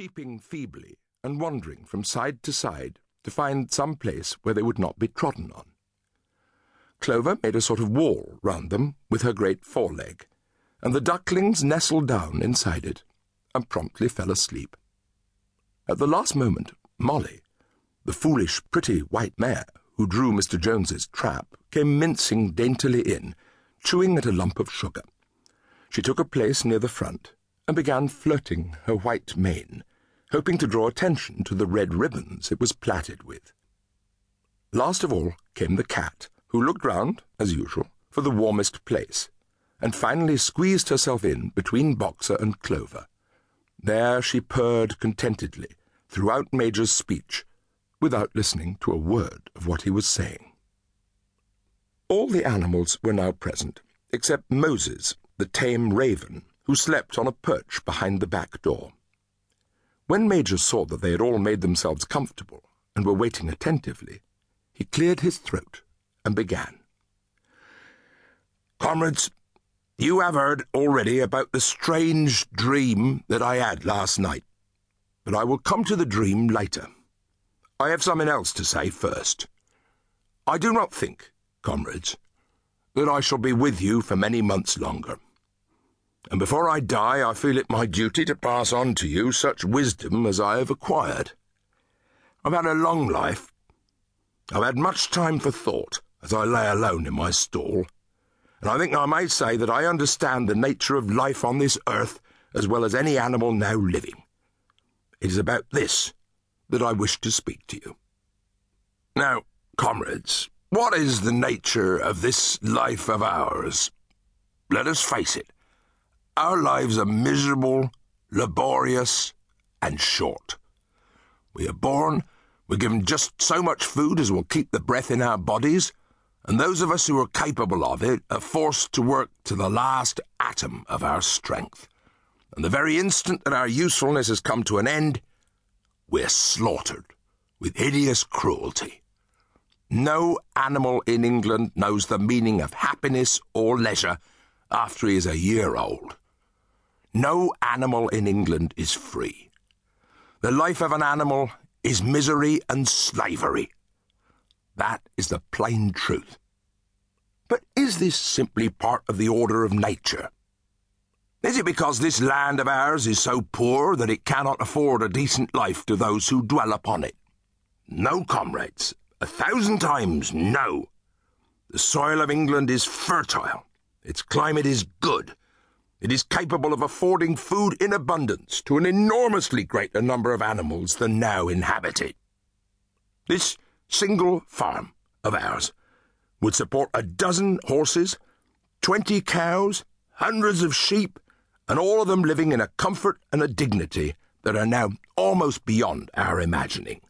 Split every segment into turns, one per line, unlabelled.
cheeping feebly and wandering from side to side to find some place where they would not be trodden on. Clover made a sort of wall round them with her great foreleg, and the ducklings nestled down inside it and promptly fell asleep. At the last moment, Molly, the foolish, pretty white mare who drew Mr. Jones's trap, came mincing daintily in, chewing at a lump of sugar. She took a place near the front and began flirting her white mane, hoping to draw attention to the red ribbons it was plaited with. Last of all came the cat, who looked round, as usual, for the warmest place, and finally squeezed herself in between Boxer and Clover. There she purred contentedly throughout Major's speech, without listening to a word of what he was saying. All the animals were now present, except Moses, the tame raven, who slept on a perch behind the back door. When Major saw that they had all made themselves comfortable and were waiting attentively, he cleared his throat and began. Comrades, you have heard already about the strange dream that I had last night, but I will come to the dream later. I have something else to say first. I do not think, comrades, that I shall be with you for many months longer. And before I die, I feel it my duty to pass on to you such wisdom as I have acquired. I've had a long life. I've had much time for thought as I lay alone in my stall and I think I may say that I understand the nature of life on this earth as well as any animal now living. It is about this that I wish to speak to you. Now, comrades, what is the nature of this life of ours? Let us face it. Our lives are miserable, laborious, and short. We are born, we're given just so much food as will keep the breath in our bodies, and those of us who are capable of it are forced to work to the last atom of our strength. And the very instant that our usefulness has come to an end, we're slaughtered with hideous cruelty. No animal in England knows the meaning of happiness or leisure after he is a year old. No animal in England is free. The life of an animal is misery and slavery. That is the plain truth. But is this simply part of the order of nature? Is it because this land of ours is so poor that it cannot afford a decent life to those who dwell upon it? No, comrades, a thousand times no. The soil of England is fertile. Its climate is good. It is capable of affording food in abundance to an enormously greater number of animals than now inhabit it. This single farm of ours would support a dozen horses, twenty cows, hundreds of sheep, and all of them living in a comfort and a dignity that are now almost beyond our imagining.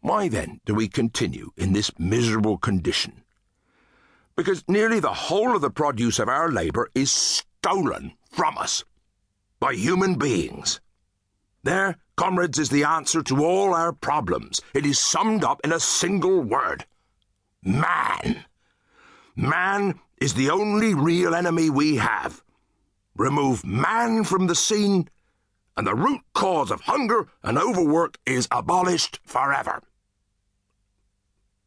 Why then do we continue in this miserable condition? Because nearly the whole of the produce of our labour is stolen from us by human beings. There, comrades, is the answer to all our problems. It is summed up in a single word man. Man is the only real enemy we have. Remove man from the scene, and the root cause of hunger and overwork is abolished forever.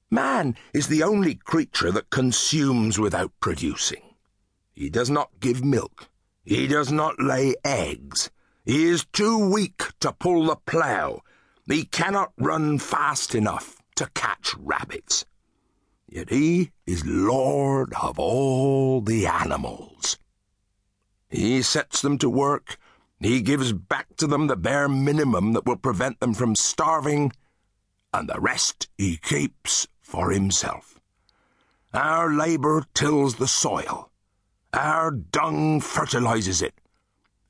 Man is the only creature that consumes without producing. He does not give milk. He does not lay eggs. He is too weak to pull the plough. He cannot run fast enough to catch rabbits. Yet he is lord of all the animals. He sets them to work. He gives back to them the bare minimum that will prevent them from starving, and the rest he keeps for himself. Our labour tills the soil. Our dung fertilizes it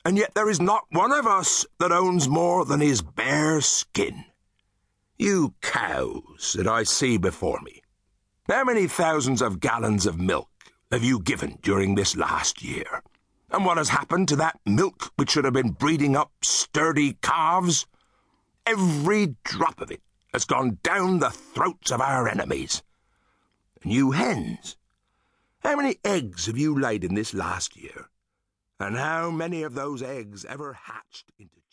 and yet there is not one of us that owns more than his bare skin. You cows that I see before me, how many thousands of gallons of milk have you given during this last year? And what has happened to that milk which should have been breeding up sturdy calves? Every drop of it has gone down the throats of our enemies. And you hens, how many eggs have you laid in this last year? And how many of those eggs ever hatched into